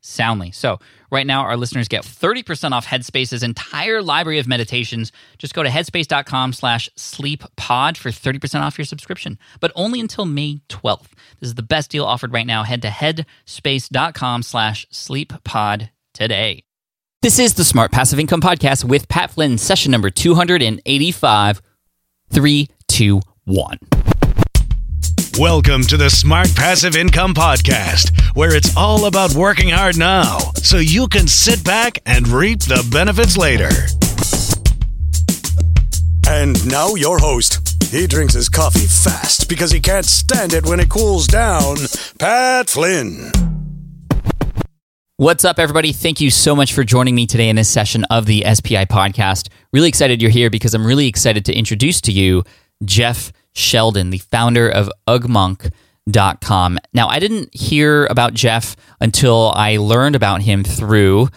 soundly. So, right now, our listeners get 30% off Headspace's entire library of meditations. Just go to headspace.com slash sleeppod for 30% off your subscription, but only until May 12th. This is the best deal offered right now. Head to headspace.com slash sleeppod today. This is the Smart Passive Income Podcast with Pat Flynn, session number 285. Three, two, one. Welcome to the Smart Passive Income Podcast, where it's all about working hard now so you can sit back and reap the benefits later. And now, your host. He drinks his coffee fast because he can't stand it when it cools down. Pat Flynn. What's up, everybody? Thank you so much for joining me today in this session of the SPI podcast. Really excited you're here because I'm really excited to introduce to you Jeff Sheldon, the founder of UGMonk.com. Now, I didn't hear about Jeff until I learned about him through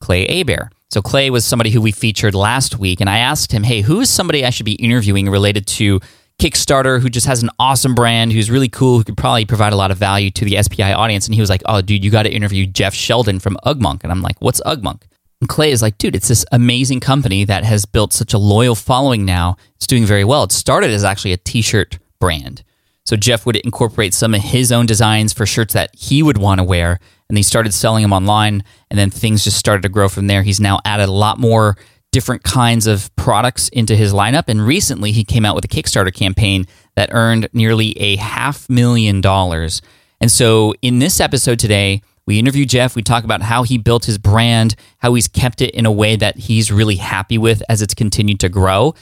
Clay Hebert. So, Clay was somebody who we featured last week, and I asked him, hey, who is somebody I should be interviewing related to Kickstarter who just has an awesome brand, who's really cool, who could probably provide a lot of value to the SPI audience. And he was like, Oh, dude, you got to interview Jeff Sheldon from UGMonk. And I'm like, What's UGMonk? And Clay is like, Dude, it's this amazing company that has built such a loyal following now. It's doing very well. It started as actually a t shirt brand. So Jeff would incorporate some of his own designs for shirts that he would want to wear. And he started selling them online. And then things just started to grow from there. He's now added a lot more different kinds of products into his lineup. And recently, he came out with a Kickstarter campaign that earned nearly a half million dollars. And so, in this episode today, we interview Jeff. We talk about how he built his brand, how he's kept it in a way that he's really happy with as it's continued to grow.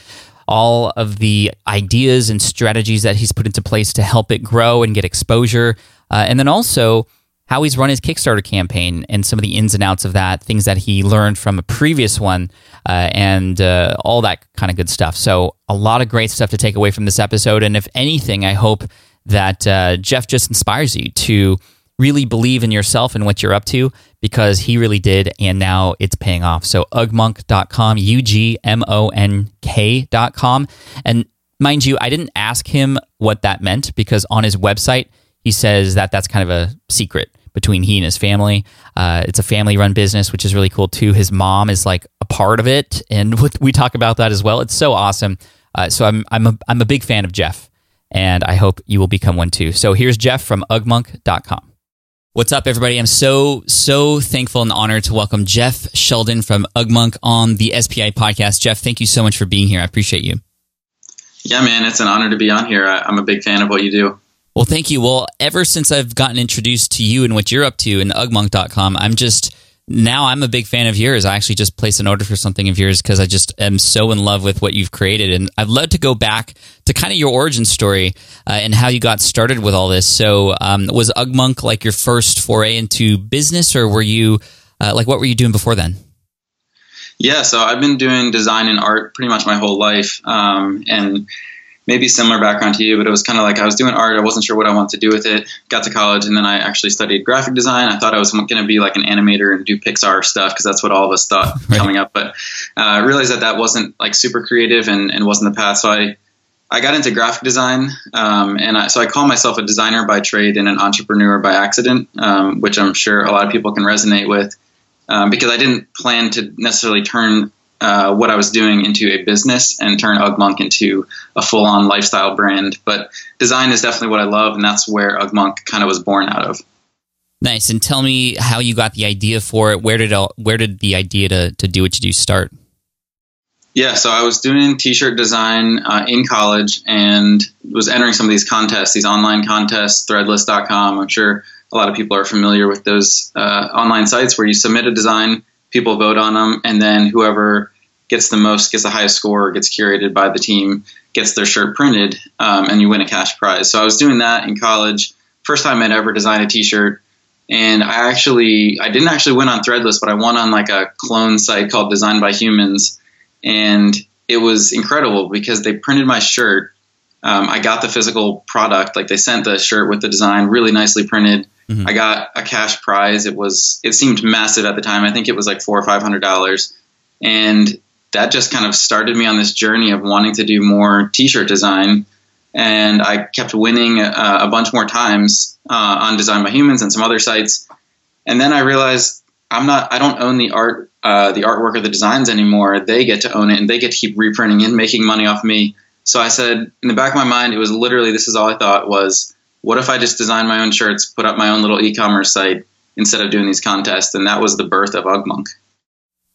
All of the ideas and strategies that he's put into place to help it grow and get exposure. Uh, and then also, how he's run his Kickstarter campaign and some of the ins and outs of that, things that he learned from a previous one, uh, and uh, all that kind of good stuff. So, a lot of great stuff to take away from this episode. And if anything, I hope that uh, Jeff just inspires you to really believe in yourself and what you're up to because he really did. And now it's paying off. So, ugmonk.com, U G M O N K.com. And mind you, I didn't ask him what that meant because on his website, he says that that's kind of a secret between he and his family. Uh, it's a family run business, which is really cool too. His mom is like a part of it, and we talk about that as well. It's so awesome. Uh, so I'm I'm a, I'm a big fan of Jeff, and I hope you will become one too. So here's Jeff from UGMonk.com. What's up, everybody? I'm so so thankful and honored to welcome Jeff Sheldon from UGMonk on the SPI podcast. Jeff, thank you so much for being here. I appreciate you. Yeah, man, it's an honor to be on here. I, I'm a big fan of what you do. Well, thank you. Well, ever since I've gotten introduced to you and what you're up to in ugmonk.com, I'm just now I'm a big fan of yours. I actually just placed an order for something of yours because I just am so in love with what you've created. And I'd love to go back to kind of your origin story uh, and how you got started with all this. So, um, was Ugmonk like your first foray into business, or were you uh, like what were you doing before then? Yeah, so I've been doing design and art pretty much my whole life, um, and maybe similar background to you, but it was kind of like I was doing art. I wasn't sure what I wanted to do with it. Got to college, and then I actually studied graphic design. I thought I was going to be like an animator and do Pixar stuff because that's what all of us thought right. coming up. But uh, I realized that that wasn't like super creative and, and wasn't the path. So I I got into graphic design, um, and I, so I call myself a designer by trade and an entrepreneur by accident, um, which I'm sure a lot of people can resonate with. Um, because I didn't plan to necessarily turn uh, what I was doing into a business and turn UGMonk into a full on lifestyle brand. But design is definitely what I love, and that's where UGMonk kind of was born out of. Nice. And tell me how you got the idea for it. Where did all, where did the idea to, to do what you do start? Yeah, so I was doing t-shirt design uh, in college and was entering some of these contests, these online contests, Threadless.com. I'm sure a lot of people are familiar with those uh, online sites where you submit a design, people vote on them, and then whoever gets the most, gets the highest score, gets curated by the team, gets their shirt printed, um, and you win a cash prize. So I was doing that in college. First time I'd ever designed a T-shirt, and I actually I didn't actually win on Threadless, but I won on like a clone site called Design by Humans, and it was incredible because they printed my shirt. Um, I got the physical product, like they sent the shirt with the design, really nicely printed. Mm-hmm. I got a cash prize. It was it seemed massive at the time. I think it was like four or five hundred dollars, and that just kind of started me on this journey of wanting to do more t-shirt design and i kept winning uh, a bunch more times uh, on design by humans and some other sites and then i realized i'm not i don't own the art uh, the artwork or the designs anymore they get to own it and they get to keep reprinting and making money off me so i said in the back of my mind it was literally this is all i thought was what if i just design my own shirts put up my own little e-commerce site instead of doing these contests and that was the birth of ugmonk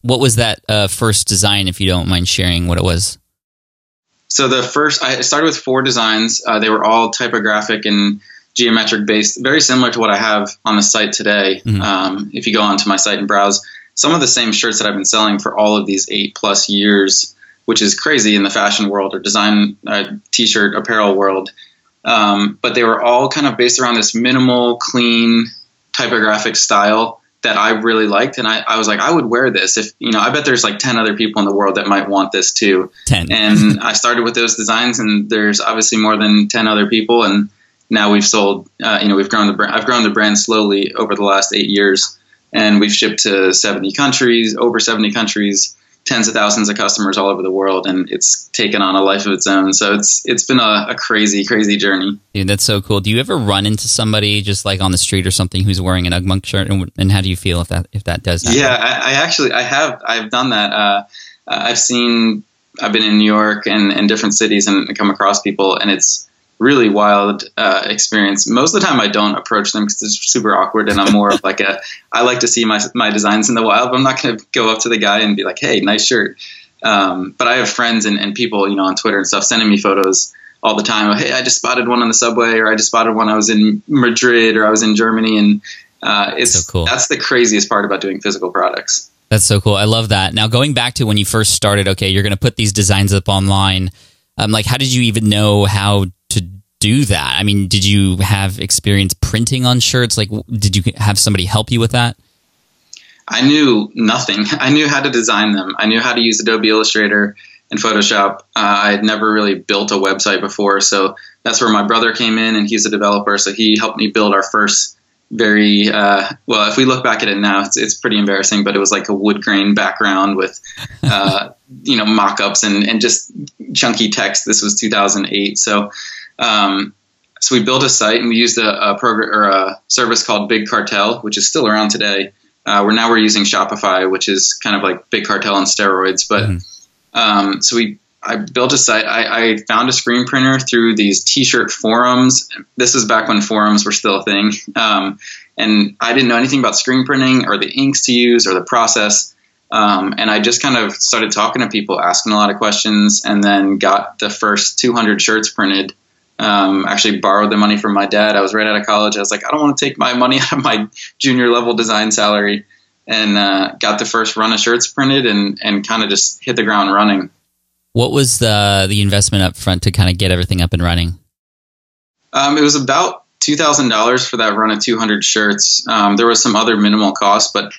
what was that uh, first design, if you don't mind sharing what it was? So the first, I started with four designs. Uh, they were all typographic and geometric based, very similar to what I have on the site today. Mm-hmm. Um, if you go onto my site and browse, some of the same shirts that I've been selling for all of these eight plus years, which is crazy in the fashion world or design uh, t-shirt apparel world. Um, but they were all kind of based around this minimal, clean typographic style that I really liked, and I, I was like, I would wear this if you know. I bet there's like ten other people in the world that might want this too. Ten. And I started with those designs, and there's obviously more than ten other people, and now we've sold. Uh, you know, we've grown the brand. I've grown the brand slowly over the last eight years, and we've shipped to seventy countries, over seventy countries tens of thousands of customers all over the world, and it's taken on a life of its own. So it's it's been a, a, crazy, crazy journey. Dude, that's so cool. Do you ever run into somebody just like on the street or something who's wearing an Ugmonk shirt, and, and how do you feel if that if that does? Happen? Yeah, I, I, actually I have I've done that. Uh, I've seen I've been in New York and, and different cities and come across people, and it's really wild uh, experience. Most of the time, I don't approach them because it's super awkward, and I'm more of like a. I like to see my my designs in the wild, but I'm not going to go up to the guy and be like, "Hey, nice shirt." Um, but I have friends and, and people, you know, on Twitter and stuff, sending me photos all the time. hey, I just spotted one on the subway, or I just spotted one. I was in Madrid, or I was in Germany, and uh, it's so cool. That's the craziest part about doing physical products. That's so cool. I love that. Now, going back to when you first started, okay, you're going to put these designs up online. Um, like, how did you even know how do that? I mean, did you have experience printing on shirts? Like, did you have somebody help you with that? I knew nothing. I knew how to design them. I knew how to use Adobe Illustrator and Photoshop. Uh, I had never really built a website before, so that's where my brother came in, and he's a developer. So he helped me build our first very uh, well. If we look back at it now, it's, it's pretty embarrassing, but it was like a wood grain background with uh, you know mock-ups and, and just chunky text. This was 2008, so um, so we built a site and we used a, a program or a service called Big Cartel, which is still around today. Uh, we're now we're using Shopify, which is kind of like Big Cartel on steroids. But mm-hmm. um, so we I built a site. I, I, found a screen printer through these T-shirt forums. This is back when forums were still a thing, um, and I didn't know anything about screen printing or the inks to use or the process. Um, and I just kind of started talking to people, asking a lot of questions, and then got the first 200 shirts printed um, actually borrowed the money from my dad. I was right out of college. I was like, I don't want to take my money out of my junior level design salary, and uh, got the first run of shirts printed and and kind of just hit the ground running. What was the the investment up front to kind of get everything up and running? Um, it was about two thousand dollars for that run of two hundred shirts. Um, there was some other minimal costs, but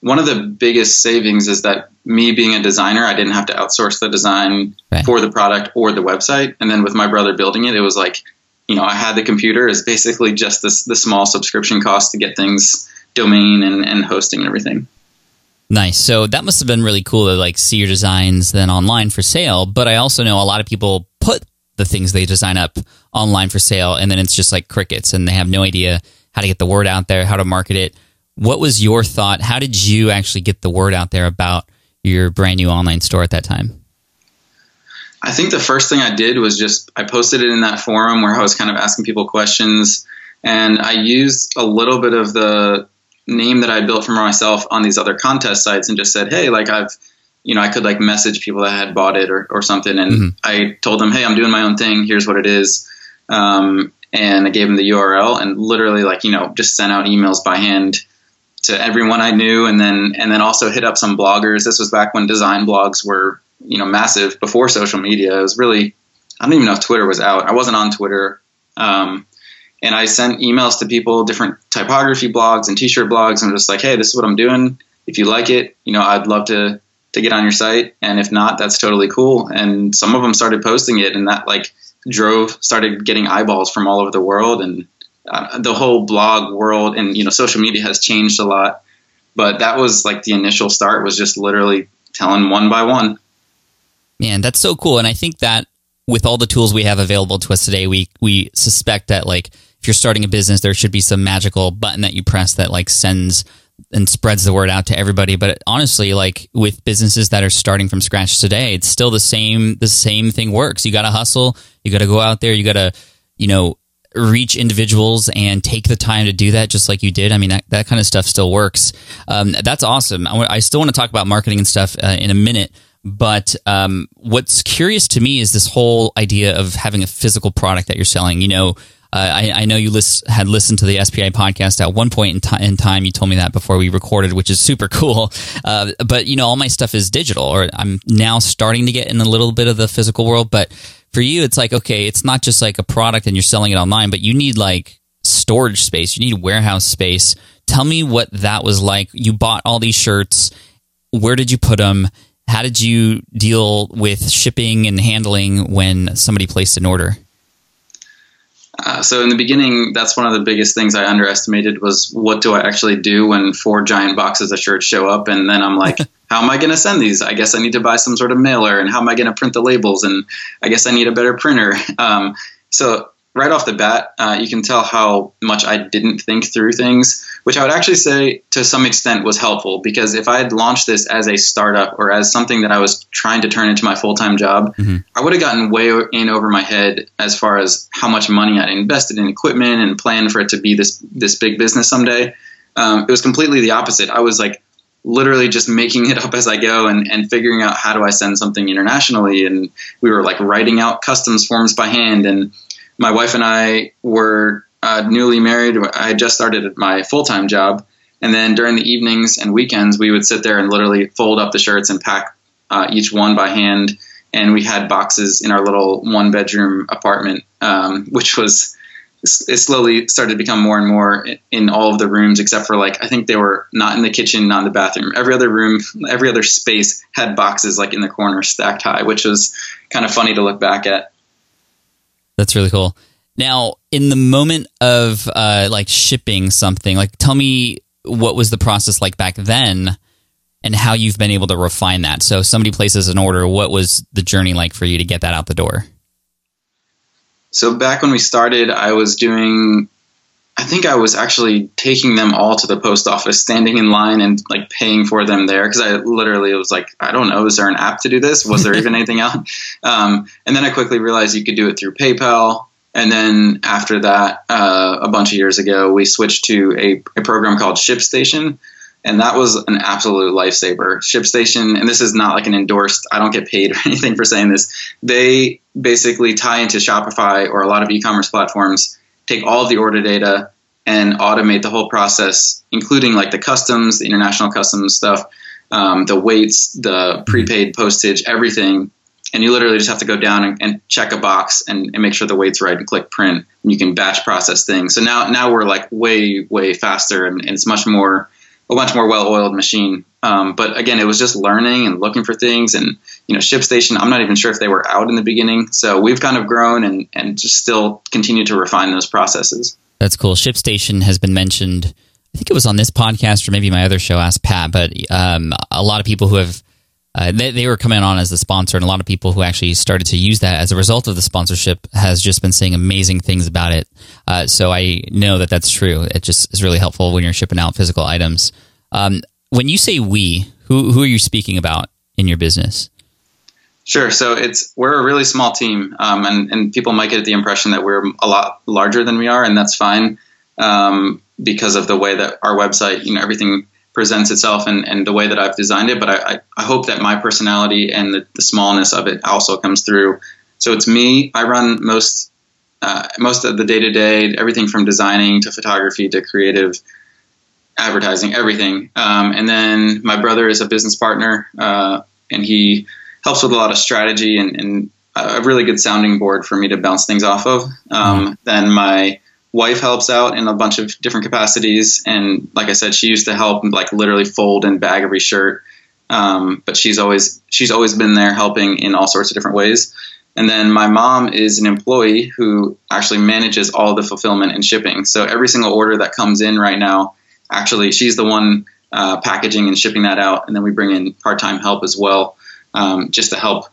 one of the biggest savings is that me being a designer, I didn't have to outsource the design right. for the product or the website. And then with my brother building it, it was like, you know, I had the computer is basically just this the small subscription cost to get things domain and, and hosting and everything. Nice. So that must have been really cool to like see your designs then online for sale. But I also know a lot of people put the things they design up online for sale and then it's just like crickets and they have no idea how to get the word out there, how to market it what was your thought? How did you actually get the word out there about your brand new online store at that time? I think the first thing I did was just I posted it in that forum where I was kind of asking people questions, and I used a little bit of the name that I built for myself on these other contest sites and just said, hey, like I've you know, I could like message people that had bought it or, or something. And Mhm. I told them, Hey, I'm doing my own thing. Here's what it is. Um, and I gave them the URL and literally like, you know, just sent out emails by hand to everyone I knew. And then, and then also hit up some bloggers. This was back when design blogs were, you know, massive before social media. It was really, I don't even know if Twitter was out. I wasn't on Twitter. Um, and I sent emails to people, different typography blogs and t-shirt blogs, and I'm just like, hey, this is what I'm doing. If you like it, you know, I'd love to to get on your site, and if not, that's totally cool. And some of them started posting it, and that like drove started getting eyeballs from all over the world, and uh, the whole blog world and you know social media has changed a lot. But that was like the initial start was just literally telling one by one. Man, that's so cool. And I think that with all the tools we have available to us today, we we suspect that like if you're starting a business, there should be some magical button that you press that like sends and spreads the word out to everybody. But honestly, like with businesses that are starting from scratch today, it's still the same the same thing works. You gotta hustle, you gotta go out there, you gotta, you know, reach individuals and take the time to do that just like you did. I mean, that, that kind of stuff still works. Um, that's awesome. I, still want to talk about marketing and stuff uh, in a minute. But um, what's curious to me is this whole idea of having a physical product that you're selling. You know, uh, I, I know you list, had listened to the SPI podcast at one point in, ti- in time. You told me that before we recorded, which is super cool. Uh, but you know, all my stuff is digital, or I'm now starting to get in a little bit of the physical world. But for you, it's like okay, it's not just like a product and you're selling it online, but you need like storage space. You need warehouse space. Tell me what that was like. You bought all these shirts. Where did you put them? How did you deal with shipping and handling when somebody placed an order? Uh, so in the beginning, that's one of the biggest things I underestimated was what do I actually do when four giant boxes of shirts show up, and then I'm like, how am I going to send these? I guess I need to buy some sort of mailer, and how am I going to print the labels? And I guess I need a better printer. Um, so right off the bat, uh, you can tell how much I didn't think through things, which I would actually say to some extent was helpful because if I had launched this as a startup or as something that I was trying to turn into my full time job, Mhm. I would have gotten way in over my head as far as how much money I'd invested in equipment and planned for it to be this this big business someday. Um, it was completely the opposite. I was like literally just making it up as I go and, and figuring out how do I send something internationally. And we were like writing out customs forms by hand. And my wife and I were uh, newly married. I had just started my full time job. And then during the evenings and weekends, we would sit there and literally fold up the shirts and pack uh, each one by hand. And we had boxes in our little one bedroom apartment, um, which was it slowly started to become more and more in all of the rooms except for like I think they were not in the kitchen, not in the bathroom. Every other room, every other space had boxes like in the corner stacked high, which was kind of funny to look back at. That's really cool. Now, in the moment of uh, like shipping something, like tell me what was the process like back then, and how you've been able to refine that. So, if somebody places an order. What was the journey like for you to get that out the door? So back when we started, I was doing. I think I was actually taking them all to the post office, standing in line and like paying for them there because I literally was like, I don't know, is there an app to do this? Was there even anything out? Um, and then I quickly realized you could do it through PayPal. And then after that, uh, a bunch of years ago, we switched to a, a program called ShipStation. And that was an absolute lifesaver. ShipStation, and this is not like an endorsed, I don't get paid or anything for saying this. They basically tie into Shopify or a lot of e commerce platforms, take all of the order data and automate the whole process, including like the customs, the international customs stuff, um, the weights, the prepaid postage, everything. And you literally just have to go down and, and check a box and, and, make sure the weight's right and click print and you can batch process things. So now now we're like way way faster and, and it's much more a much more well-oiled machine. Um, but again it was just learning and looking for things and you know shipstation i'm not even sure if they were out in the beginning so we've kind of grown and, and just still continue to refine those processes that's cool shipstation has been mentioned i think it was on this podcast or maybe my other show ask pat but um, a lot of people who have uh, they, they, were coming on as the sponsor, and a lot of people who actually started to use that as a result of the sponsorship has just been saying amazing things about it. Uh, so I know that that's true. It just is really helpful when you're shipping out physical items. Um, when you say we, who who are you speaking about in your business? Sure. So it's we're a really small team, um, and and people might get the impression that we're a lot larger than we are, and that's fine um, because of the way that our website, you know, everything presents itself and, and the way that I've designed it. But I, I, hope that my personality and the, the smallness of it also comes through. So it's me. I run most uh, most of the day to day, everything from designing to photography to creative advertising, everything. Um, and then my brother is a business partner, uh, and he helps with a lot of strategy and, and, a really good sounding board for me to bounce things off of. Um, mm-hmm. Then my wife helps out in a bunch of different capacities, and like I said, she used to help like literally fold and bag every shirt. Um, but she's always she's always been there helping in all sorts of different ways. And then my mom is an employee who actually manages all the fulfillment and shipping. So every single order that comes in right now, actually, she's the one uh, packaging and shipping that out. And then we bring in part time help as well, um, just to help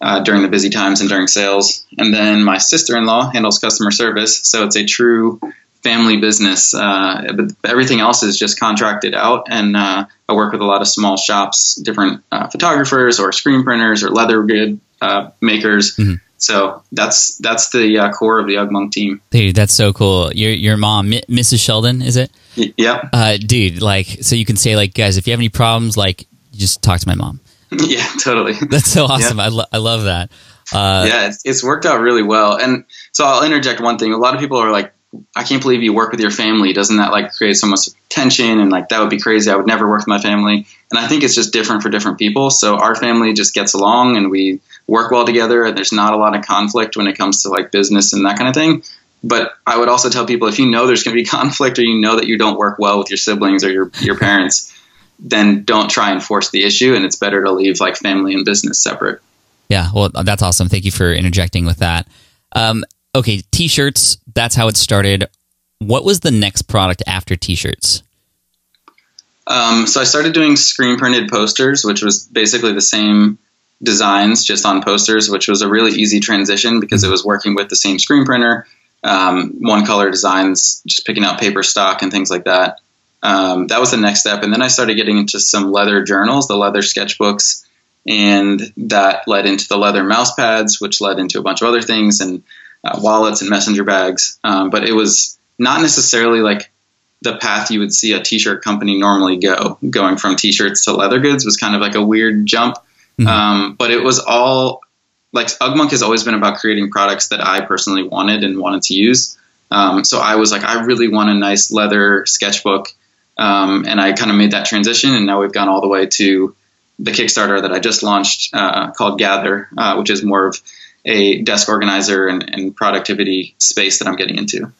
uh, during the busy times and during sales. And then my sister in law handles customer service. So it's a true family business. Uh, but everything else is just contracted out. And uh, I work with a lot of small shops, different uh, photographers or screen printers or leather good uh, makers. Mm-hmm. So that's that's the uh, core of the Ugmonk team. Dude, that's so cool. Your your mom, M- Mrs. Sheldon, is it? Y- yeah. Uh, dude, like, so you can say like, guys, if you have any problems, like, just talk to my mom. yeah, totally. That's so awesome. Yeah. I, lo- I love that. Uh, yeah, it's, it's worked out really well. And so I'll interject one thing. A lot of people are like, I can't believe you work with your family. Doesn't that like create so much tension? And like that would be crazy. I would never work with my family. And I think it's just different for different people. So our family just gets along and we work well together. And there's not a lot of conflict when it comes to like business and that kind of thing. But I would also tell people if you know there's going to be conflict or you know that you don't work well with your siblings or your your parents, then don't try and force the issue. And it's better to leave like family and business separate. Yeah, well, that's awesome. Thank you for interjecting with that. Um, okay, t-shirts. That's how it started. What was the next product after t-shirts? Um, so I started doing screen printed posters, which was basically the same designs just on posters, which was a really easy transition because it was working with the same screen printer, um, one color designs, just picking out paper stock and things like that. Um, that was the next step, and then I started getting into some leather journals, the leather sketchbooks, and that led into the leather mouse pads, which led into a bunch of other things and uh, wallets and messenger bags. Um, but it was not necessarily like the path you would see a t-shirt company normally go. Going from t-shirts to leather goods was kind of like a weird jump. Mm-hmm. Um, but it was all like Ugmonk has always been about creating products that I personally wanted and wanted to use. Um, so I was like, I really want a nice leather sketchbook. Um, and I kind of made that transition, and now we've gone all the way to the Kickstarter that I just launched uh, called Gather, uh, which is more of a desk organizer and, and, productivity space that I'm getting into.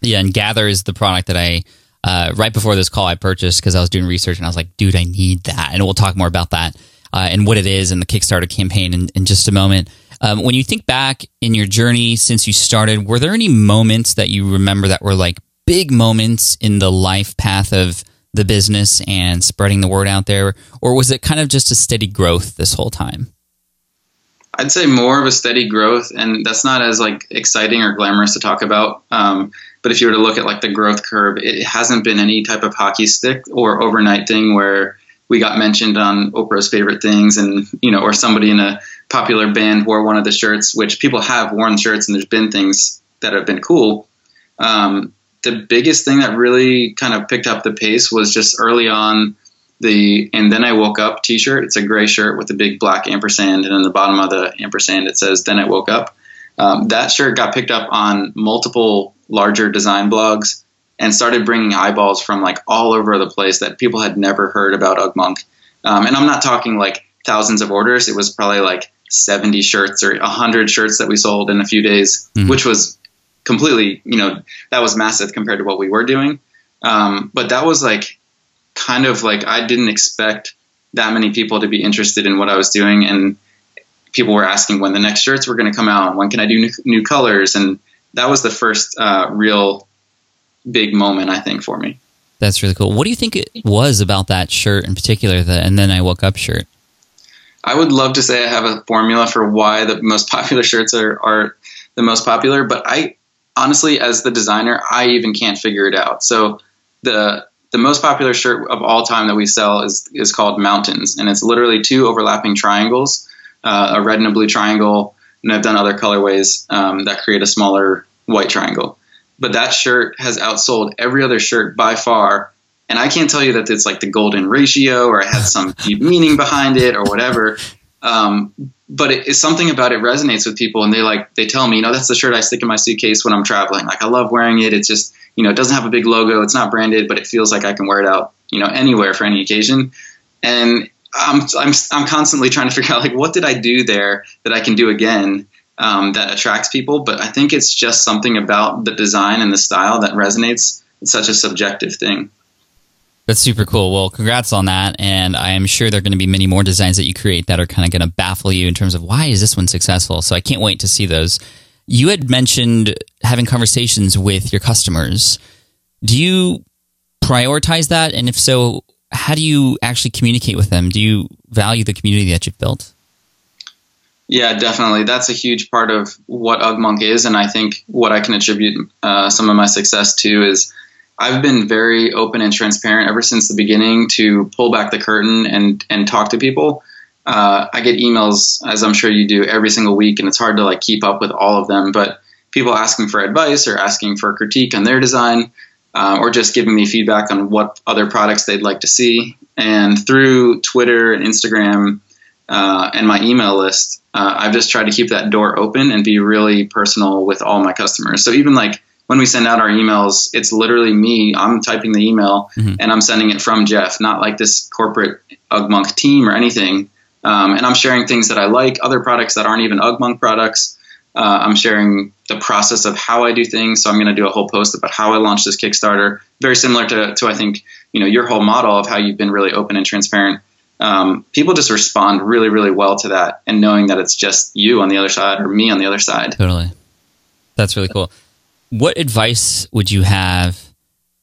Yeah, and Gather is the product that I uh, right before this call I purchased because I was doing research and I was like, dude, I need that, and we'll talk more about that uh, and what it is and the Kickstarter campaign in, in just a moment. Um, when you think back in your journey since you started, were there any moments that you remember that were like big moments in the life path of the business and spreading the word out there, or was it kind of just a steady growth this whole time? I'd say more of a steady growth, and that's not as like exciting or glamorous to talk about. Um, but if you were to look at like the growth curve, it hasn't been any type of hockey stick or overnight thing where we got mentioned on Oprah's favorite things, and you know, or somebody in a popular band wore one of the shirts, which people have worn shirts, and there's been things that have been cool. Um, the biggest thing that really kind of picked up the pace was just early on the and then I woke up T-shirt. It's a gray shirt with a big black ampersand, and in the bottom of the ampersand it says "Then I woke up." Um, that shirt got picked up on multiple larger design blogs and started bringing eyeballs from like all over the place that people had never heard about Ugmonk. Um, and I'm not talking like thousands of orders. It was probably like 70 shirts or 100 shirts that we sold in a few days, mm-hmm. which was completely, you know, that was massive compared to what we were doing. Um, but that was like kind of like I didn't expect that many people to be interested in what I was doing. And people were asking when the next shirts were going to come out and when can I do new, new colors. And that was the first uh, real big moment, I think, for me. That's really cool. What do you think it was about that shirt in particular, the and then I woke up shirt? I would love to say I have a formula for why the most popular shirts are, are the most popular, but I honestly, as the designer, I even can't figure it out. So the the most popular shirt of all time that we sell is is called Mountains, and it's literally two overlapping triangles, uh, a red and a blue triangle, and I've done other colorways um, that create a smaller white triangle but that shirt has outsold every other shirt by far. And I can't tell you that it's like the golden ratio or it has some deep meaning behind it or whatever. Um, but it, it's something about it resonates with people, and they like they tell me, you know, that's the shirt I stick in my suitcase when I'm traveling. Like I love wearing it. It's just you know, it doesn't have a big logo. It's not branded, but it feels like I can wear it out, you know, anywhere for any occasion. And I'm I'm I'm constantly trying to figure out like what did I do there that I can do again um, that attracts people. But I think it's just something about the design and the style that resonates. It's such a subjective thing. That's super cool. Well, congrats on that. And I am sure there are going to be many more designs that you create that are kind of going to baffle you in terms of why is this one successful? So I can't wait to see those. You had mentioned having conversations with your customers. Do you prioritize that? And if so, how do you actually communicate with them? Do you value the community that you've built? Yeah, definitely. That's a huge part of what UgMonk is. And I think what I can attribute uh, some of my success to is I've been very open and transparent ever since the beginning to pull back the curtain and, and talk to people. Uh, I get emails, as I'm sure you do, every single week, and it's hard to like keep up with all of them. But people asking for advice or asking for critique on their design, uh, or just giving me feedback on what other products they'd like to see. And through Twitter and Instagram uh, and my email list, uh, I've just tried to keep that door open and be really personal with all my customers. So even like when we send out our emails, it's literally me. I'm typing the email mm-hmm. and I'm sending it from Jeff, not like this corporate UgMonk team or anything. Um, and I'm sharing things that I like, other products that aren't even UgMonk products. Uh, I'm sharing the process of how I do things. So I'm going to do a whole post about how I launched this Kickstarter, very similar to, to I think you know your whole model of how you've been really open and transparent. Um, people just respond really, really well to that, and knowing that it's just you on the other side or me on the other side. Totally, that's really cool. What advice would you have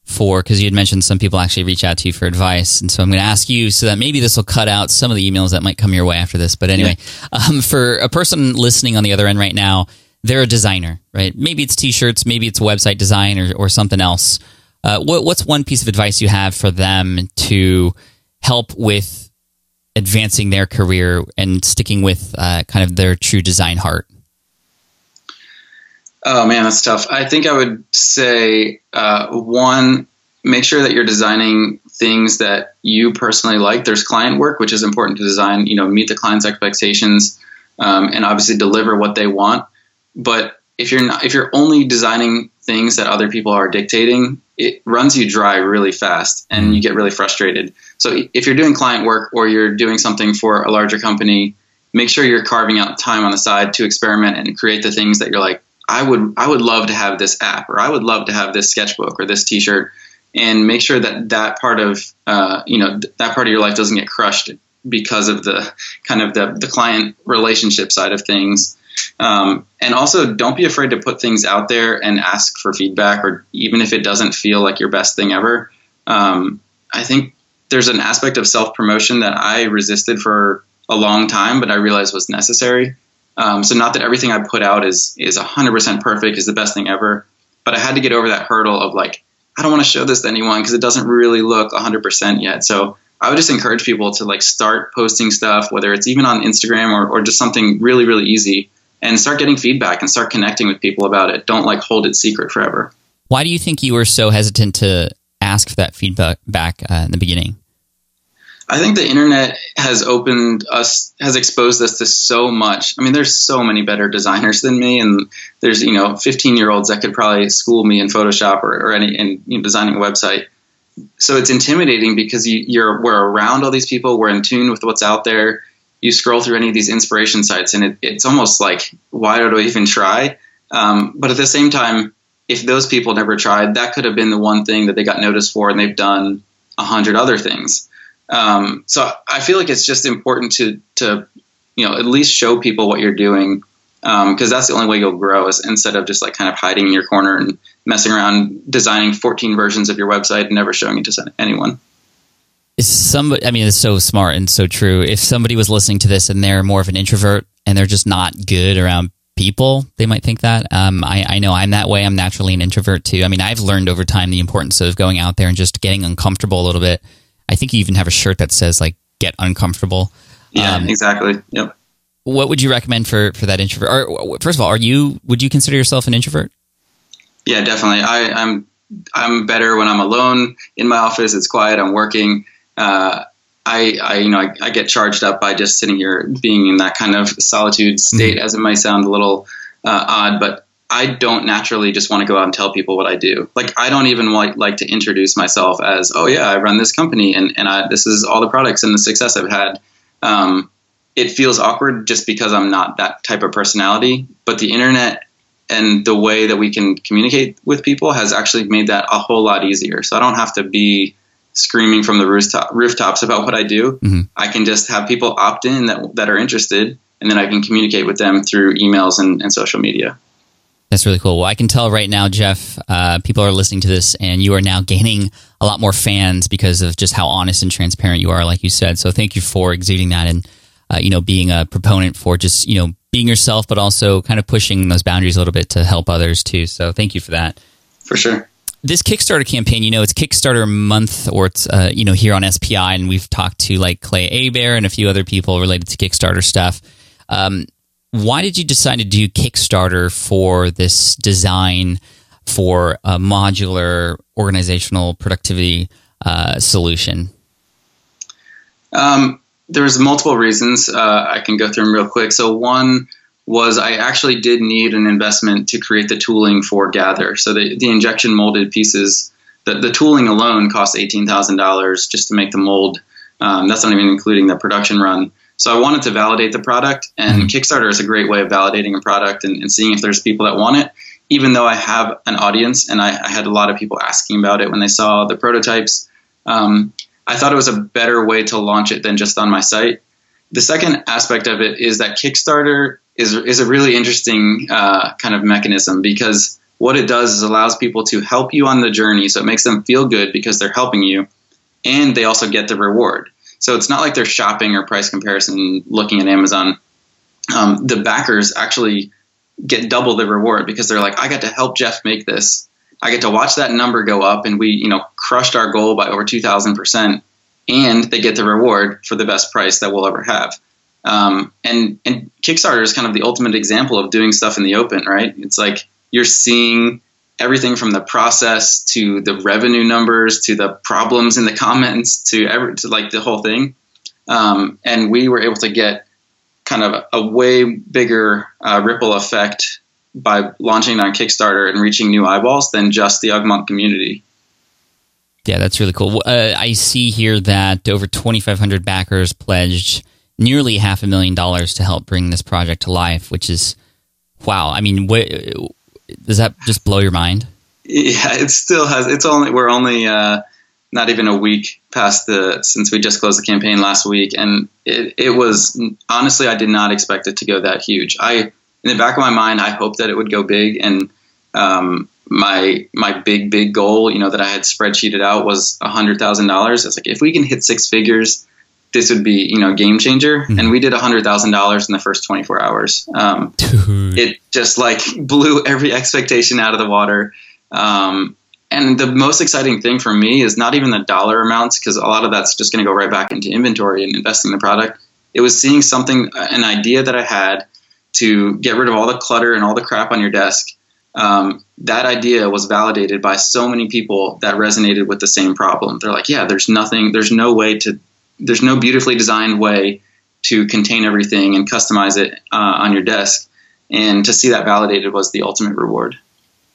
for because you had mentioned some people actually reach out to you for advice and so i'm going to ask you so that maybe this will cut out some of the emails that might come your way after this but anyway yeah. um, for a person listening on the other end right now they're a designer right? Maybe it's t-shirts maybe it's website design or, or something else. Uh, what, what's one piece of advice you have for them to help with advancing their career and sticking with uh, kind of their true design heart Oh man, that's tough. I think I would say uh, one, make sure that you're designing things that you personally like. There's client work, which is important to design. You know, meet the client's expectations, um, and obviously deliver what they want. But if you're not, if you're only designing things that other people are dictating, it runs you dry really fast, and you get really frustrated. So if you're doing client work or you're doing something for a larger company, make sure you're carving out time on the side to experiment and create the things that you're like I would I would love to have this app or I would love to have this sketchbook or this T-shirt, and make sure that that part of uh, you know that part of your life doesn't get crushed because of the kind of the, the client relationship side of things. Um, and also, don't be afraid to put things out there and ask for feedback, or even if it doesn't feel like your best thing ever. Um, I think there's an aspect of self promotion that I resisted for a long time, but I realized was necessary. Um, so not that everything I put out is is 100% perfect, is the best thing ever, but I had to get over that hurdle of like I don't want to show this to anyone because it doesn't really look 100% yet. So I would just encourage people to like start posting stuff, whether it's even on Instagram or, or just something really really easy, and start getting feedback and start connecting with people about it. Don't like hold it secret forever. Why do you think you were so hesitant to ask for that feedback back uh, in the beginning? I think the internet has opened us, has exposed us to so much. I mean, there's so many better designers than me, and there's you know 15 year olds that could probably school me in Photoshop or, or any in you know, designing a website. So it's intimidating because you, you're we're around all these people, we're in tune with what's out there. You scroll through any of these inspiration sites, and it, it's almost like, why do I even try? Um, but at the same time, if those people never tried, that could have been the one thing that they got noticed for, and they've done a hundred other things. Um, so I feel like it's just important to to you know at least show people what you're doing because um, that's the only way you'll grow is instead of just like kind of hiding in your corner and messing around designing 14 versions of your website and never showing it to anyone. Is somebody? I mean, it's so smart and so true. If somebody was listening to this and they're more of an introvert and they're just not good around people, they might think that. Um, I, I know I'm that way. I'm naturally an introvert too. I mean, I've learned over time the importance of going out there and just getting uncomfortable a little bit I think you even have a shirt that says like "Get uncomfortable." Yeah, um, exactly. Yep. What would you recommend for for that introvert? Or first of all, are you would you consider yourself an introvert? Yeah, definitely. I, I'm I'm better when I'm alone in my office. It's quiet. I'm working. Uh, I, I, you know, I, I, get charged up by just sitting here, being in that kind of solitude state, mm-hmm. as it might sound a little uh, odd, but I don't naturally just want to go out and tell people what I do. Like, I don't even like, like to introduce myself as, oh yeah, I run this company and, and I, this is all the products and the success I've had. Um, it feels awkward just because I'm not that type of personality, but the internet and the way that we can communicate with people has actually made that a whole lot easier. So I don't have to be screaming from the rooftop, rooftops about what I do. Mm-hmm. I can just have people opt in that, that are interested, and then I can communicate with them through emails and, and social media. That's really cool. Well, I can tell right now, Jeff, uh, people are listening to this, and you are now gaining a lot more fans because of just how honest and transparent you are, like you said. So, thank you for exuding that and uh, you know being a proponent for just you know being yourself, but also kind of pushing those boundaries a little bit to help others too. So, thank you for that. For sure this Kickstarter campaign, you know, it's Kickstarter month, or it's uh, you know here on SPI, and we've talked to like Clay Hebert and a few other people related to Kickstarter stuff. Um, why did you decide to do Kickstarter for this design for a modular organizational productivity uh, solution? Um, there's multiple reasons. Uh, I can go through them real quick. So one was I actually did need an investment to create the tooling for Gather. So the, the injection molded pieces, the, the tooling alone costs $18,000 just to make the mold. Um, that's not even including the production run. So I wanted to validate the product, and mm-hmm. Kickstarter is a great way of validating a product and, and, seeing if there's people that want it. Even though I have an audience, and I, I had a lot of people asking about it when they saw the prototypes, um, I thought it was a better way to launch it than just on my site. The second aspect of it is that Kickstarter is is a really interesting uh, kind of mechanism because what it does is allows people to help you on the journey, so it makes them feel good because they're helping you, and they also get the reward. So it's not like they're shopping or price comparison looking at Amazon. Um, the backers actually get double the reward because they're like, I got to help Jeff make this. I get to watch that number go up, and we, you know, crushed our goal by over two thousand percent, and they get the reward for the best price that we'll ever have. Um, and and Kickstarter is kind of the ultimate example of doing stuff in the open, right? It's like you're seeing everything from the process to the revenue numbers to the problems in the comments to every to like the whole thing. Um, and we were able to get kind of a way bigger uh, ripple effect by launching on Kickstarter and reaching new eyeballs than just the Ugmonk community. Yeah, that's really cool. Uh, I see here that over 2,500 backers pledged nearly half a million dollars to help bring this project to life, which is wow. I mean, what, does that just blow your mind? Yeah, it still has. It's only we're only uh, not even a week past the since we just closed the campaign last week, and it, it was honestly I did not expect it to go that huge. I in the back of my mind I hoped that it would go big, and um, my my big big goal, you know, that I had spreadsheeted out was hundred thousand dollars. It's like if we can hit six figures this would be you know game changer. Mm-hmm. and we did $100000 in the first 24 hours. Um, it just like blew every expectation out of the water. Um, and the most exciting thing for me is not even the dollar amounts because a lot of that's just going to go right back into inventory and investing in the product. It was seeing something an idea that i had to get rid of all the clutter and all the crap on your desk. Um, that idea was validated by so many people that resonated with the same problem. They're like yeah there's nothing there's no way to there's no beautifully designed way to contain everything and customize it uh, on your desk. And to see that validated was the ultimate reward.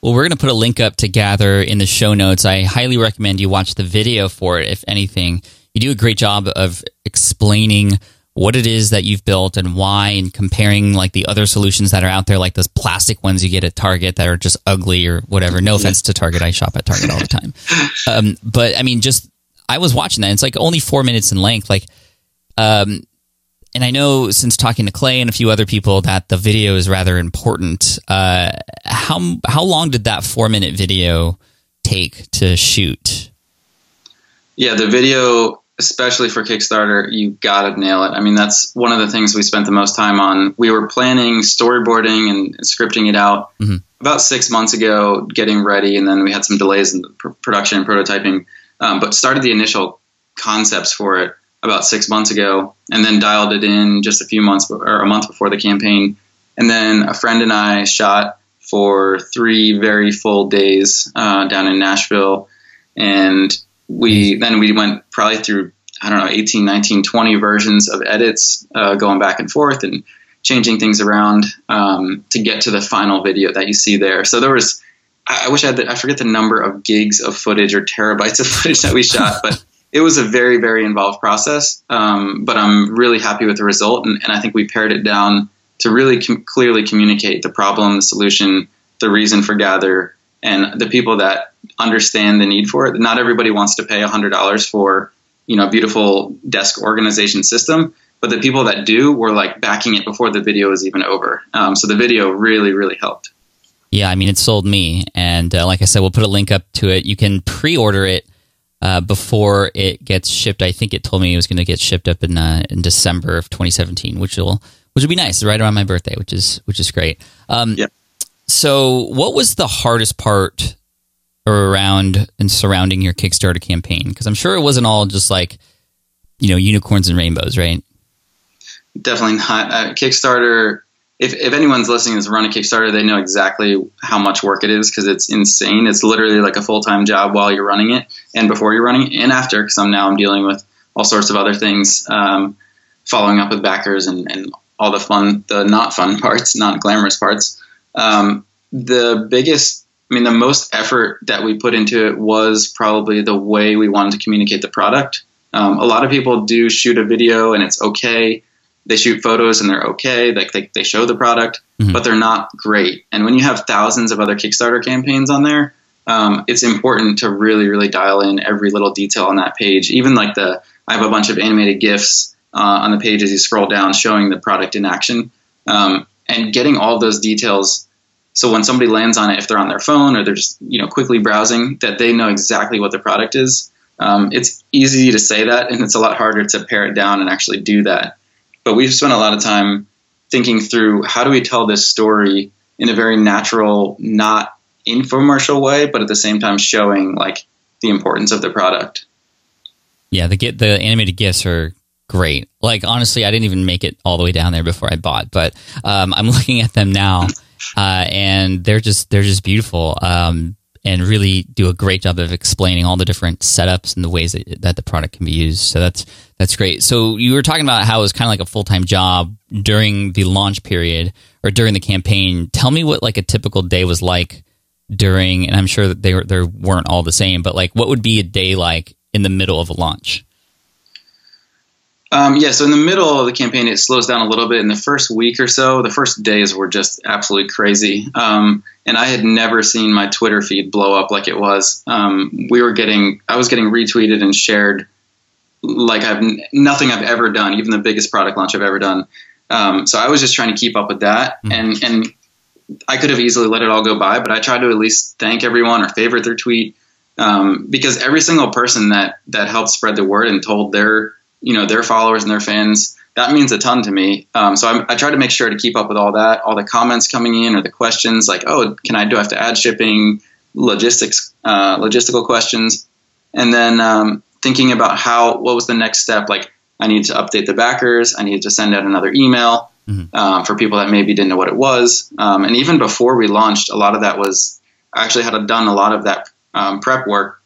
Well, we're going to put a link up to Gather in the show notes. I highly recommend you watch the video for it, if anything. You do a great job of explaining what it is that you've built and why, and comparing like the other solutions that are out there, like those plastic ones you get at Target that are just ugly or whatever. No offense to Target, I shop at Target all the time. Um, but I mean, just I was watching that. It's like only four minutes in length. Like, um, and I know since talking to Clay and a few other people that the video is rather important. Uh, how how long did that four minute video take to shoot? Yeah, the video, especially for Kickstarter, you gotta nail it. I mean, that's one of the things we spent the most time on. We were planning storyboarding and scripting it out mm-hmm. about six months ago, getting ready, and then we had some delays in pr- production and prototyping um, but started the initial concepts for it about six months ago, and then dialed it in just a few months or a month before the campaign. And then a friend and I shot for three very full days uh, down in Nashville, and we then we went probably through I don't know 18, 19, 20 versions of edits, uh, going back and forth and changing things around um, to get to the final video that you see there. So there was I, wish I had the, I forget the number of gigs of footage or terabytes of footage that we shot, but it was a very very involved process. Um, but I'm really happy with the result, and, and I think we pared it down to really com- clearly communicate the problem, the solution, the reason for gather, and the people that understand the need for it. Not everybody wants to pay $100 for you know beautiful desk organization system, but the people that do were like backing it before the video was even over. Um, so the video really really helped. Yeah, I mean it sold me, and uh, like I said, we'll put a link up to it. You can pre-order it. Uh, before it gets shipped, I think it told me it was going to get shipped up in uh, in December of 2017, which will which would be nice, right around my birthday, which is which is great. Um, yeah. So, what was the hardest part around and surrounding your Kickstarter campaign? Because I'm sure it wasn't all just like you know unicorns and rainbows, right? Definitely not. Uh, Kickstarter. If, if anyone's listening that's run a Kickstarter, they know exactly how much work it is because it's insane. It's literally like a full time job while you're running it and before you're running it and after. Because I'm now I'm dealing with all sorts of other things, um, following up with backers and, and all the fun, the not fun parts, not glamorous parts. Um, the biggest, I mean, the most effort that we put into it was probably the way we wanted to communicate the product. Um, a lot of people do shoot a video and it's okay. They shoot photos and they're okay. Like they, they show the product, mm-hmm. but they're not great. And when you have thousands of other Kickstarter campaigns on there, um, it's important to really, really dial in every little detail on that page. Even like the, I have a bunch of animated GIFs uh, on the page as you scroll down, showing the product in action, um, and getting all those details. So when somebody lands on it, if they're on their phone or they're just you know quickly browsing, that they know exactly what the product is. Um, it's easy to say that, and it's a lot harder to pare it down and actually do that. But we've spent a lot of time thinking through how do we tell this story in a very natural, not infomercial way, but at the same time showing like the importance of the product. Yeah, the get the animated gifs are great. Like honestly, I didn't even make it all the way down there before I bought, but um, I'm looking at them now, uh, and they're just they're just beautiful. Um, and really do a great job of explaining all the different setups and the ways that, that the product can be used. So that's that's great. So you were talking about how it was kind of like a full time job during the launch period or during the campaign. Tell me what like a typical day was like during, and I'm sure that they were, they weren't all the same, but like what would be a day like in the middle of a launch? Um, yeah, so in the middle of the campaign, it slows down a little bit. In the first week or so, the first days were just absolutely crazy. Um, and I had never seen my Twitter feed blow up like it was. Um, we were getting, I was getting retweeted and shared like I've nothing I've ever done, even the biggest product launch I've ever done. Um, so I was just trying to keep up with that, mm-hmm. and and I could have easily let it all go by, but I tried to at least thank everyone or favorite their tweet um, because every single person that that helped spread the word and told their you know their followers and their fans. That means a ton to me. Um, so I, I, try to make sure to keep up with all that all the comments coming in or the questions like oh can i do I have to add shipping logistics uh, logistical questions? And then um, thinking about how what was the next step? Like i need to update the backers. I need to send out another email mm-hmm. um, for people that maybe didn't know what it was. Um, and even before we launched a lot of that was i actually had done a lot of that um, prep work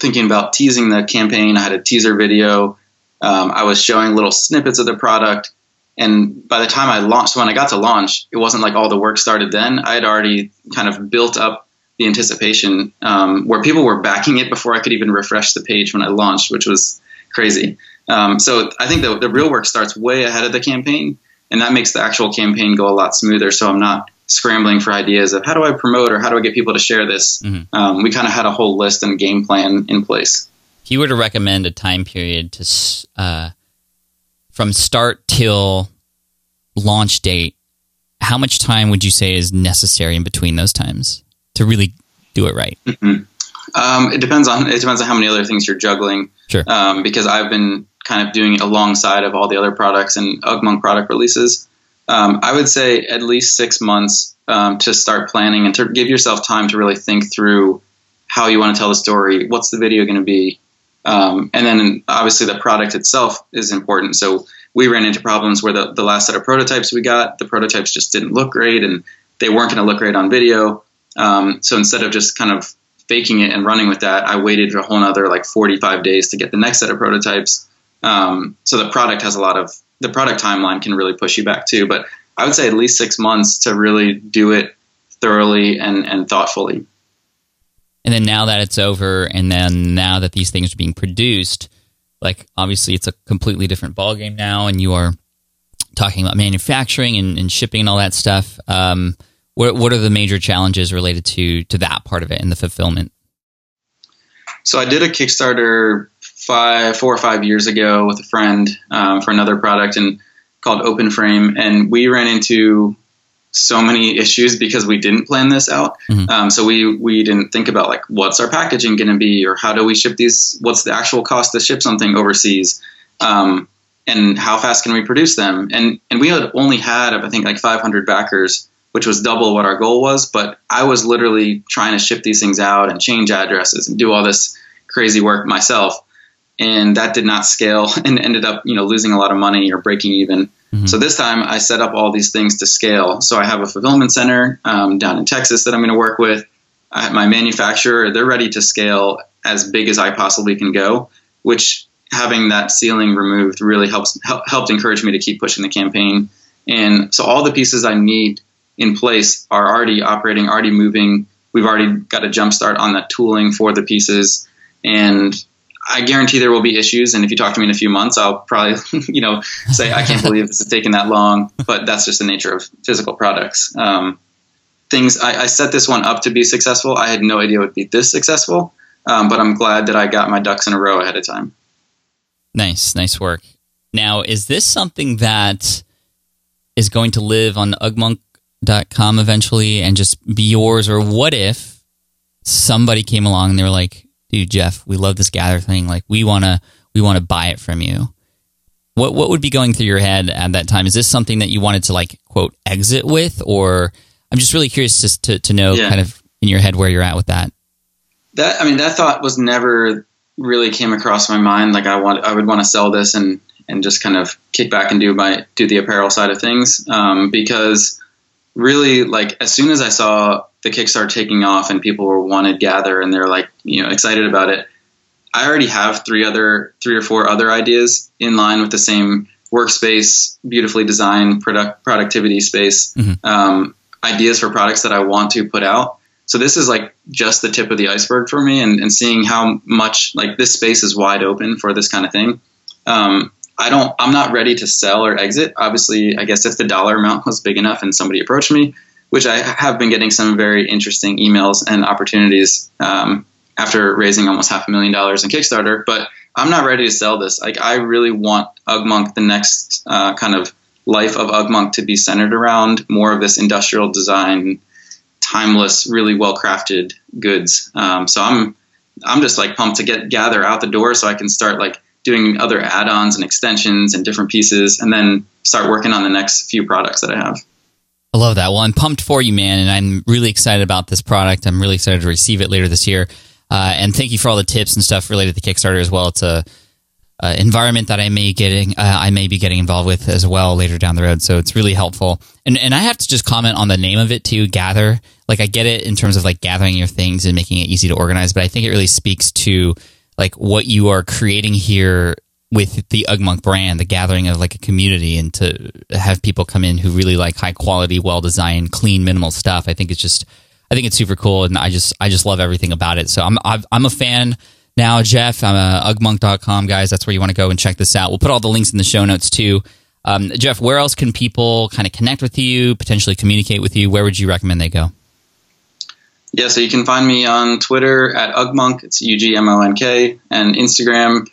thinking about teasing the campaign. I had a teaser video um, I was showing little snippets of the product. And by the time I launched, so when I got to launch, it wasn't like all the work started then. I had already kind of built up the anticipation um, where people were backing it before I could even refresh the page when I launched, which was crazy. Um, so I think the, the real work starts way ahead of the campaign, and that makes the actual campaign go a lot smoother. So I'm not scrambling for ideas of how do I promote or how do I get people to share this. Mm-hmm. Um, we kind of had a whole list and game plan in place if you were to recommend a time period to uh, from start till launch date, how much time would you say is necessary in between those times to really do it right? Mm-hmm. Um, it depends on it depends on how many other things you're juggling. Sure. Um, because I've been kind of doing it alongside of all the other products and UgMonk product releases. Um, I would say at least six months um, to start planning and to give yourself time to really think through how you want to tell the story. What's the video going to be? Um, and then obviously the product itself is important. So we ran into problems where the, the last set of prototypes we got, the prototypes just didn't look great. And they weren't going to look great on video. Um, so instead of just kind of faking it and running with that, I waited a whole another like 45 days to get the next set of prototypes. Um, so the product has a lot of the product timeline can really push you back too. But I would say at least six months to really do it thoroughly and, and thoughtfully. And then now that it's over, and then now that these things are being produced, like obviously it's a completely different ballgame now, and you are talking about manufacturing and, and shipping and all that stuff. Um, what what are the major challenges related to to that part of it and the fulfillment? So I did a Kickstarter five, four or five years ago with a friend um, for another product and called Open Frame, and we ran into so many issues because we didn't plan this out. Mm-hmm. Um, so we we didn't think about like what's our packaging going to be, or how do we ship these? What's the actual cost to ship something overseas? Um, and how fast can we produce them? And and we had only had I think like 500 backers which was double what our goal was. But I was literally trying to ship these things out and change addresses and do all this crazy work myself. And that did not scale and ended up, you know, losing a lot of money or breaking even. Mm-hmm. So this time I set up all these things to scale. So I have a fulfillment center um, down in Texas that I'm going to work with. I, my manufacturer, they're ready to scale as big as I possibly can go, which having that ceiling removed really helps help, helped encourage me to keep pushing the campaign. And so all the pieces I need in place are already operating, already moving. We've already got a jump start on the tooling for the pieces, and I guarantee there will be issues. And if you talk to me in a few months, I'll probably, you know, say I can't believe this is taking that long. But that's just the nature of physical products. Um, things I, I, set this one up to be successful. I had no idea it would be this successful, um, but I'm glad that I got my ducks in a row ahead of time. Nice, nice work. Now, is this something that is going to live on Ugmonk com eventually and just be yours? Or what if somebody came along and they were like, dude, Jeff, we love this gather thing. Like we want to, we want to buy it from you. What, what would be going through your head at that time? Is this something that you wanted to like quote exit with, or I'm just really curious just to, to know yeah. kind of in your head where you're at with that. That, I mean, that thought was never really came across my mind. Like I want, I would want to sell this and, and just kind of kick back and do my, do the apparel side of things. Um, because really like as soon as I saw the kicks are taking off and people were wanted gather and they're like you know excited about it, I already have three other three or four other ideas in line with the same workspace, beautifully designed product productivity space, mm-hmm. um, ideas for products that I want to put out. So this is like just the tip of the iceberg for me, and, and seeing how much like this space is wide open for this kind of thing. Um, I don't, I'm not ready to sell or exit. Obviously, I guess if the dollar amount was big enough and somebody approached me, which I have been getting some very interesting emails and opportunities um, after raising almost half a million dollars in Kickstarter. But I'm not ready to sell this. Like, I really want Ugmonk, the next uh, kind of life of Ugmonk, to be centered around more of this industrial design, timeless, really well crafted goods. Um, so I'm, I'm just like pumped to get gather out the door so I can start like doing other add-ons and extensions and different pieces, and then start working on the next few products that I have. I love that. Well, I'm pumped for you, man, and I'm really excited about this product. I'm really excited to receive it later this year. Uh, and thank you for all the tips and stuff related to Kickstarter as well. It's a uh, environment that I may getting uh, I may be getting involved with as well later down the road. So it's really helpful. And and I have to just comment on the name of it too. Gather. Like I get it in terms of like gathering your things and making it easy to organize, but I think it really speaks to like what you are creating here with the Ugmonk brand, the gathering of like a community, and to have people come in who really like high quality, well designed, clean, minimal stuff. I think it's just, I think it's super cool, and I just, I just love everything about it. So I'm, I'm a fan now, Jeff. I'm a ugmonk.com guys. That's where you want to go and check this out. We'll put all the links in the show notes too. Um, Jeff, where else can people kind of connect with you, potentially communicate with you? Where would you recommend they go? Yeah, so you can find me on Twitter at Ugmonk. It's U G M O N K, and Instagram.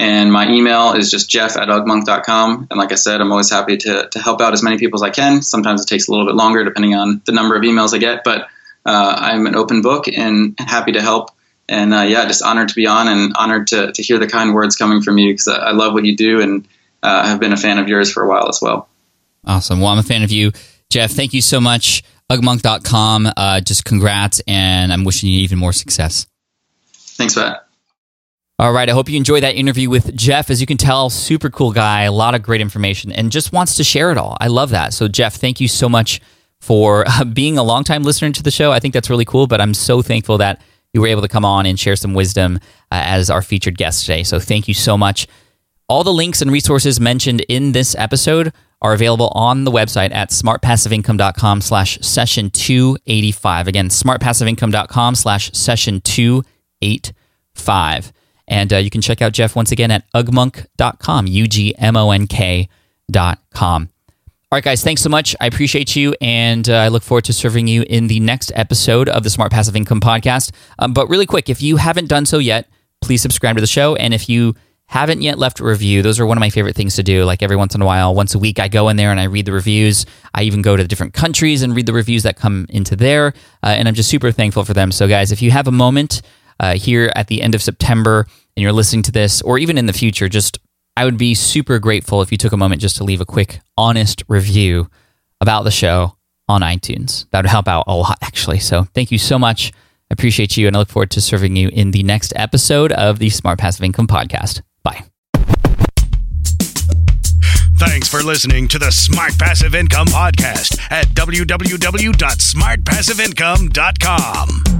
And my email is just jeff at ugmonk.com. And like I said, I'm always happy to, to help out as many people as I can. Sometimes it takes a little bit longer depending on the number of emails I get, but uh, I'm an open book and happy to help. And uh, yeah, just honored to be on and honored to, to hear the kind words coming from you because I, love what you do and uh, have been a fan of yours for a while as well. Awesome. Well, I'm a fan of you, Jeff. Thank you so much ugmonk.com. Uh, just congrats, and I'm wishing you even more success. Thanks, Pat. All right. I hope you enjoyed that interview with Jeff. As you can tell, super cool guy, a lot of great information, and just wants to share it all. I love that. So, Jeff, thank you so much for uh, being a longtime listener to the show. I think that's really cool, but I'm so thankful that you were able to come on and share some wisdom uh, as our featured guest today. So thank you so much. All the links and resources mentioned in this episode are available on the website at smartpassiveincome.com slash session 285. Again, smartpassiveincome.com slash session 285. And uh, you can check out Jeff once again at ugmonk.com, U-G-M-O-N-K dot com. All right, guys, thanks so much. I appreciate you, and uh, I look forward to serving you in the next episode of the Smart Passive Income Podcast. Um, but really quick, if you haven't done so yet, please subscribe to the show. And if you haven't yet left a review, those are one of my favorite things to do. Like every once in a while, once a week, I go in there and I read the reviews. I even go to the different countries and read the reviews that come into there. Uh, and I'm just super thankful for them. So, guys, if you have a moment uh, here at the end of September and you're listening to this, or even in the future, just I would be super grateful if you took a moment just to leave a quick, honest review about the show on iTunes. That would help out a lot, actually. So thank you so much. I appreciate you, and I look forward to serving you in the next episode of the Smart Passive Income Podcast. Bye. Thanks for listening to the Smart Passive Income Podcast at www.smartpassiveincome.com.